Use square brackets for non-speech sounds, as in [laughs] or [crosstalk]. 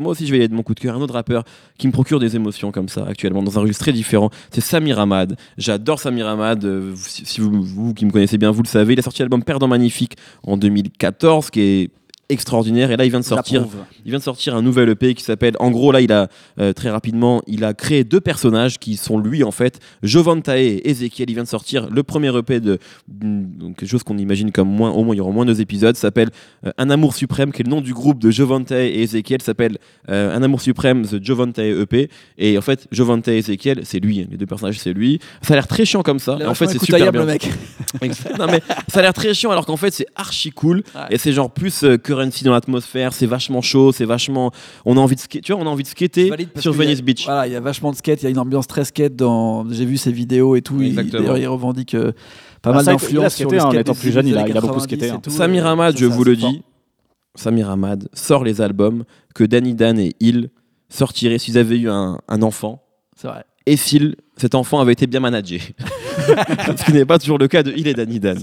Moi aussi, je vais y aller de mon coup de cœur. Un autre rappeur qui me procure des émotions comme ça actuellement, dans un registre très différent, c'est Samir Ahmad. J'adore Samir Ahmad. euh, Si vous qui me connaissez bien, vous le savez. Il a sorti l'album Perdant Magnifique en 2014, qui est extraordinaire. Et là, il vient de sortir. Il vient de sortir un nouvel EP qui s'appelle. En gros, là, il a euh, très rapidement, il a créé deux personnages qui sont lui en fait, Jovantae et Ezekiel. Il vient de sortir le premier EP de donc, quelque chose qu'on imagine comme moins, au moins il y aura au moins deux épisodes. S'appelle euh, Un amour suprême, qui est le nom du groupe de Jovantae et Ezekiel. S'appelle euh, Un amour suprême, The Jovantae EP. Et en fait, Jovantae et Ezekiel, c'est lui. Les deux personnages, c'est lui. Ça a l'air très chiant comme ça. A en fait, c'est super bien. le mec. [laughs] Non mais ça a l'air très chiant alors qu'en fait c'est archi cool Ouais. et c'est genre plus euh, currency dans l'atmosphère, c'est vachement chaud, c'est vachement on a envie de skater, tu vois, on a envie de skater sur a- Venice Beach. Voilà, il y a vachement de skate, il y a une ambiance très skate dans. J'ai vu ses vidéos et tout. il-. D'ailleurs, il revendique euh, pas Ah, mal d'influence sur le hein, en skate étant plus jeune, il a- il a beaucoup 90 skaté, hein. Samir euh, ça, je vous le dis, Samir Ahmad sort les albums que Danny Dan et Il sortiraient s'ils avaient eu un, un enfant C'est vrai. et s'il cet enfant avait été bien managé. [laughs] [laughs] Ce qui n'est pas toujours le cas de Il et Danny Dan.